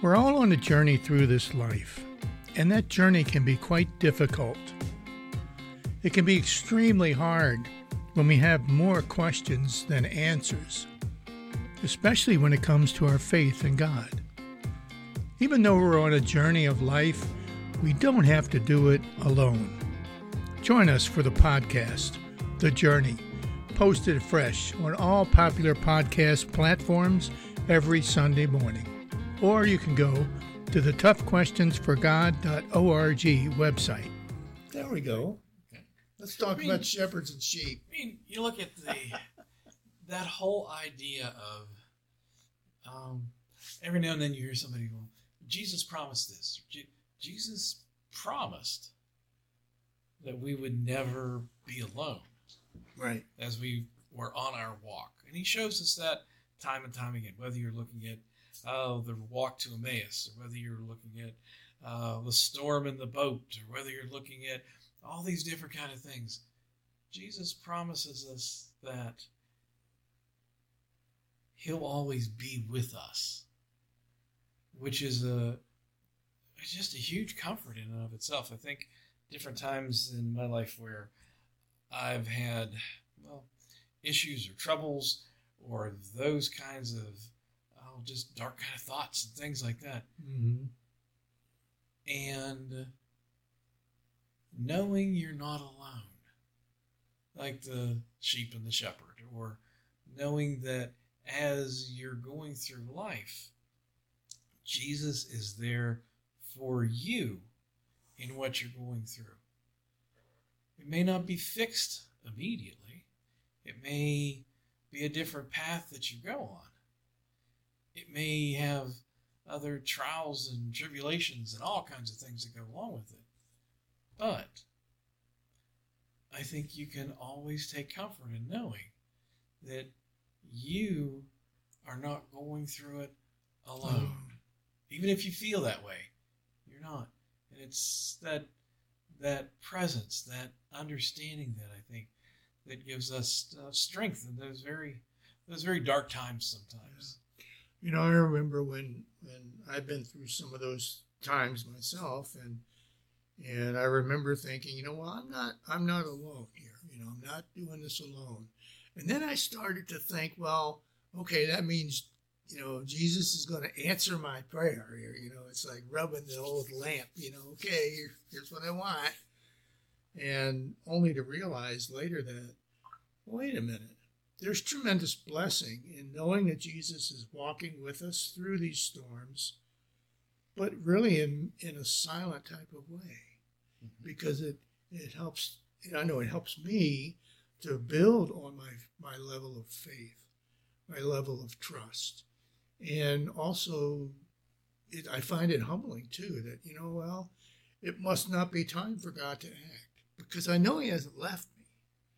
We're all on a journey through this life, and that journey can be quite difficult. It can be extremely hard when we have more questions than answers, especially when it comes to our faith in God. Even though we're on a journey of life, we don't have to do it alone. Join us for the podcast, The Journey, posted fresh on all popular podcast platforms every Sunday morning. Or you can go to the toughquestionsforgod.org website. There we go. Let's talk I mean- about shepherds and sheep. I mean, you look at the that whole idea of um, every now and then you hear somebody go, "Jesus promised this." Je- Jesus promised that we would never be alone Right. as we were on our walk, and He shows us that time and time again. Whether you're looking at uh, the walk to Emmaus, or whether you're looking at uh, the storm in the boat, or whether you're looking at all these different kind of things. Jesus promises us that he'll always be with us, which is a just a huge comfort in and of itself. I think different times in my life where I've had well issues or troubles or those kinds of oh just dark kind of thoughts and things like that Mm-hmm. and knowing you're not alone, like the sheep and the shepherd, or knowing that as you're going through life, Jesus is there for you in what you're going through. It may not be fixed immediately, it may be a different path that you go on. May have other trials and tribulations and all kinds of things that go along with it. But I think you can always take comfort in knowing that you are not going through it alone. Even if you feel that way, you're not. And it's that that presence, that understanding that I think that gives us uh, strength in those very those very dark times sometimes. You know, I remember when when I've been through some of those times myself, and and I remember thinking, you know, well, I'm not I'm not alone here. You know, I'm not doing this alone. And then I started to think, well, okay, that means you know Jesus is going to answer my prayer here. You know, it's like rubbing the old lamp. You know, okay, here, here's what I want, and only to realize later that, wait a minute there's tremendous blessing in knowing that Jesus is walking with us through these storms, but really in, in a silent type of way, mm-hmm. because it, it helps, I know it helps me to build on my, my level of faith, my level of trust. And also, it, I find it humbling too that, you know, well, it must not be time for God to act because I know He hasn't left me,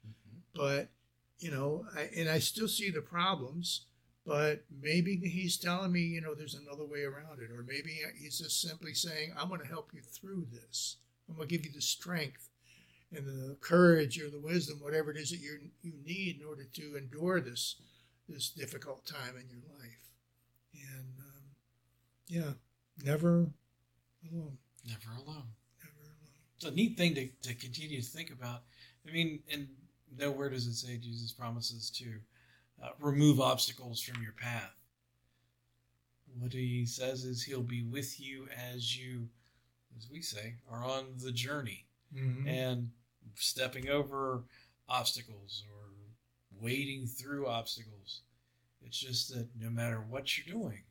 mm-hmm. but you know, I, and I still see the problems, but maybe he's telling me, you know, there's another way around it, or maybe he's just simply saying, I'm going to help you through this. I'm going to give you the strength and the courage or the wisdom, whatever it is that you you need in order to endure this this difficult time in your life. And um, yeah, never alone, Never alone. never alone. It's a neat thing to, to continue to think about. I mean, and nowhere does it say Jesus promises to uh, remove obstacles from your path. What he says is he'll be with you as you, as we say, are on the journey Mhm. and stepping over obstacles or wading through obstacles. It's just that no matter what you're doing,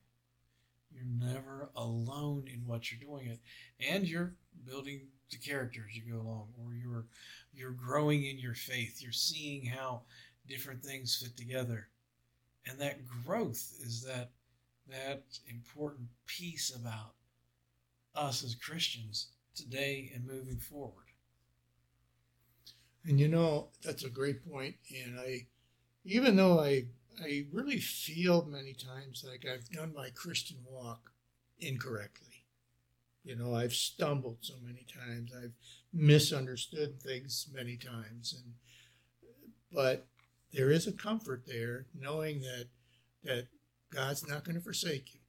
you're never alone in what you're doing it, and you're building the character as you go along, or you're you're growing in your faith. You're seeing how different things fit together, and that growth is that that important piece about us as Christians today and moving forward. And you know, that's a great point. And I, even though I, I really feel many times like I've done my Christian walk incorrectly. You know, I've stumbled so many times. I've misunderstood things many times. And, but there is a comfort there knowing that, that God's not going to forsake you.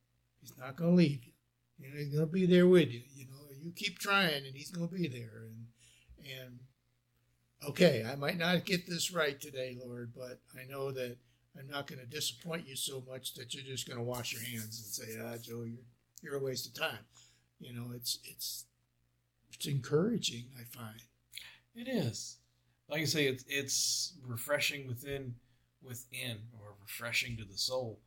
He's not going to leave you. You know, he's going to be there with you. You know, you keep trying, and he's going to be there. And and okay, I might not get this right today, Lord, but I know that I'm not going to disappoint you so much that you're just going to wash your hands and say, "Ah, Joe, you're you're a waste of time." You know, it's it's it's encouraging. I find It is. Like I say, it's it's refreshing within within or refreshing to the soul.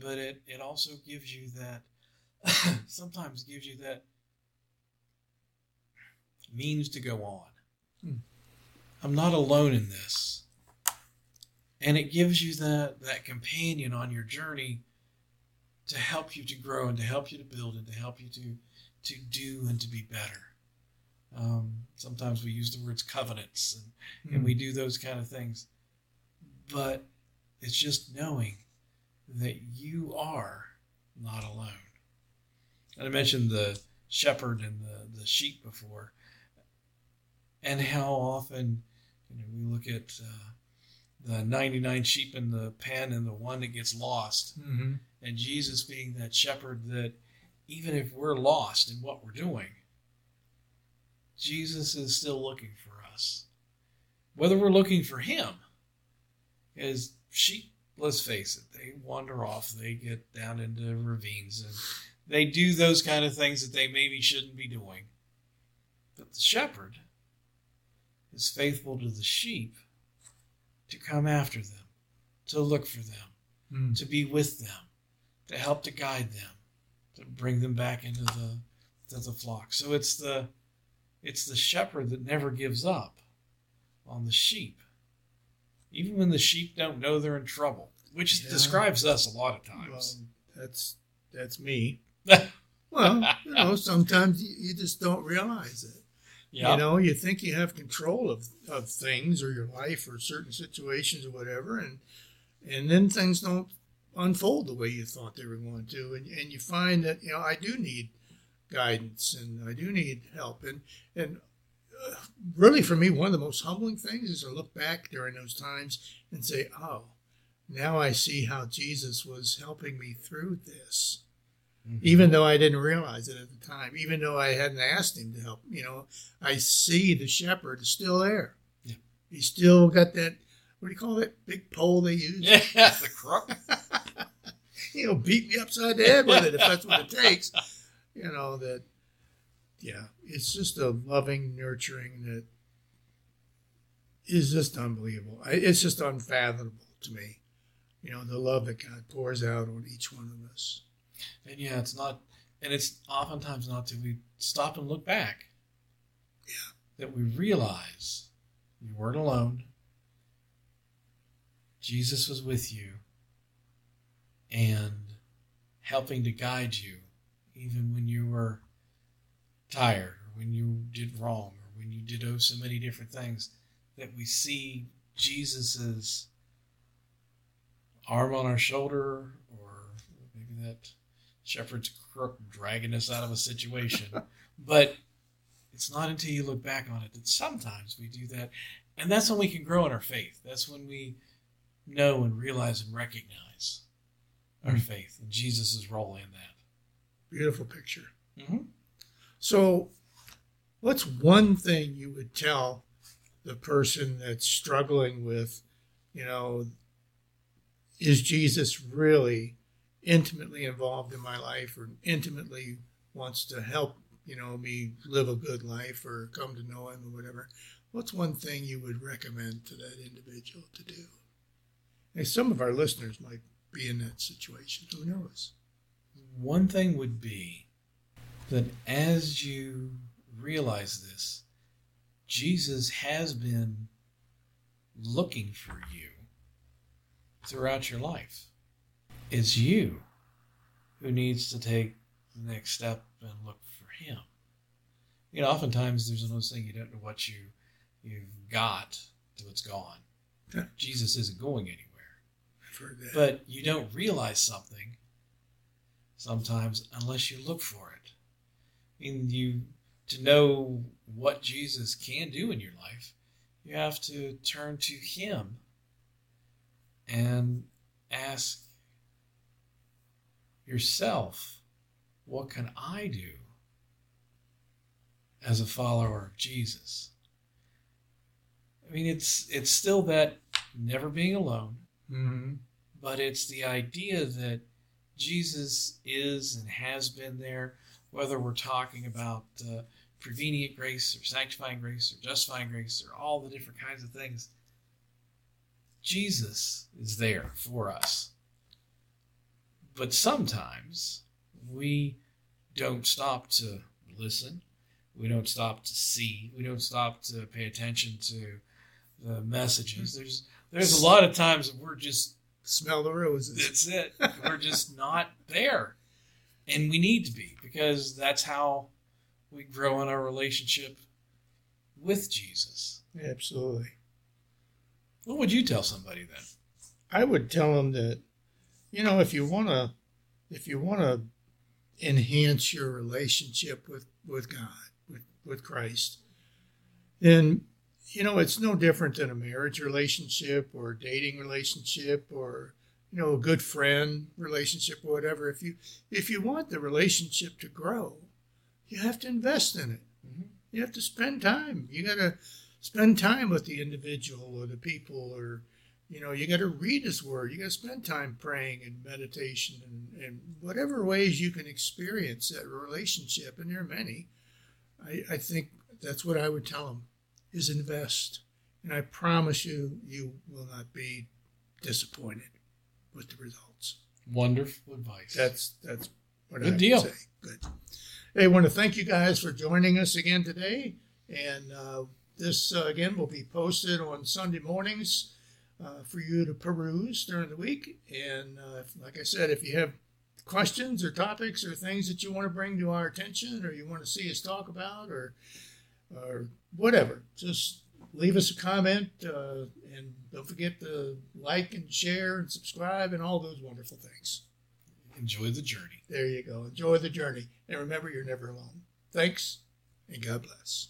But it, it also gives you that sometimes gives you that means to go on. Hmm. I'm not alone in this. And it gives you that that companion on your journey to help you to grow and to help you to build and to help you to to do and to be better. Um, sometimes we use the words covenants and, and we do those kind of things. But it's just knowing that you are not alone. And I mentioned the shepherd and the, the sheep before, and how often you know, we look at uh, the 99 sheep in the pen and the one that gets lost, Mm-hmm. and Jesus being that shepherd that even if we're lost in what we're doing, Jesus is still looking for us. Whether we're looking for him, as sheep, let's face it, they wander off, they get down into ravines, and they do those kind of things that they maybe shouldn't be doing. But the shepherd is faithful to the sheep to come after them, to look for them Mm. to be with them, to help to guide them, to bring them back into the to the flock. So it's the it's the shepherd that never gives up on the sheep, even when the sheep don't know they're in trouble, which Yeah. describes us a lot of Well, times. that's that's me. Well, you know, sometimes you, just don't realize it. yeah, You know, you think you have control of, of things or your life or certain situations or whatever, and and then things don't unfold the way you thought they were going to, and and you find that you know I do need guidance and I do need help, and and uh, really for me one of the most humbling things is to look back during those times and say, oh, now I see how Jesus was helping me through this Mhm. even though I didn't realize it at the time, even though I hadn't asked him to help. You know, I see the shepherd is still there. Yeah. He's still got that. What do you call that big pole they use? yeah, the crook. He'll beat me upside the head with it if that's what it takes. You know that. Yeah, it's just a loving, nurturing that is just unbelievable. It's just unfathomable to me. You know the love that God pours out on each one of us. And yeah, it's not, and it's oftentimes not till we stop and look back. Yeah. That we realize you weren't alone. Jesus was with you and helping to guide you even when you were tired or when you did wrong or when you did oh so many different things that we see Jesus's arm on our shoulder or maybe that shepherd's crook dragging us out of a situation. but it's not until you look back on it that sometimes we do that. And that's when we can grow in our faith. That's when we know and realize and recognize our Mhm. faith and Jesus' role in that. Beautiful picture. Mm-hmm. So, what's one thing you would tell the person that's struggling with, you know, is Jesus really intimately involved in my life or intimately wants to help, you know, me live a good life or come to know him or whatever? What's one thing you would recommend to that individual to do? And some of our listeners might be in that situation. Who knows? One thing would be that as you realize this, Jesus has been looking for you throughout your life. It's you who needs to take the next step and look for him. You know, oftentimes there's an old saying you don't know what you you've got till it's gone. Jesus isn't going anywhere That. but you don't realize something sometimes unless you look for it. And you to know what Jesus can do in your life, you have to turn to him and ask yourself what can I do as a follower of Jesus? I mean, it's it's still that never being alone, Mm-hmm. But it's the idea that Jesus is and has been there, whether we're talking about uh, prevenient grace or sanctifying grace or justifying grace or all the different kinds of things. Jesus is there for us. But sometimes we don't stop to listen. We don't stop to see. We don't stop to pay attention to the messages. There's there's a lot of times we're just Smell the roses. that's it. We're just not there. And we need to be because that's how we grow in our relationship with Jesus. Absolutely. What would you tell somebody then? I would tell them that, you know, if you want to, if you want to enhance your relationship with with God, with with Christ, then you know it's no different than a marriage relationship or a dating relationship or you know a good friend relationship or whatever. If you if you want the relationship to grow, you have to invest in it. Mhm. You have to spend time. You got to spend time with the individual or the people or you know you got to read his word you got to spend time praying and meditation and, and whatever ways you can experience that relationship and there are many I, I think that's what i would tell them is invest and i promise you you will not be disappointed with the results Wonderful advice. that's that's what Good I deal. say. Good. Hey, I want to thank you guys for joining us again today, and uh, this uh, again will be posted on Sunday mornings uh, for you to peruse during the week. And uh, if- like I said, if you have questions or topics or things that you want to bring to our attention, or you want to see us talk about, or or whatever, just leave us a comment uh, and don't forget to like and share and subscribe and all those wonderful things. Enjoy the journey. There you go. Enjoy the journey. And remember, you're never alone. Thanks, and God bless.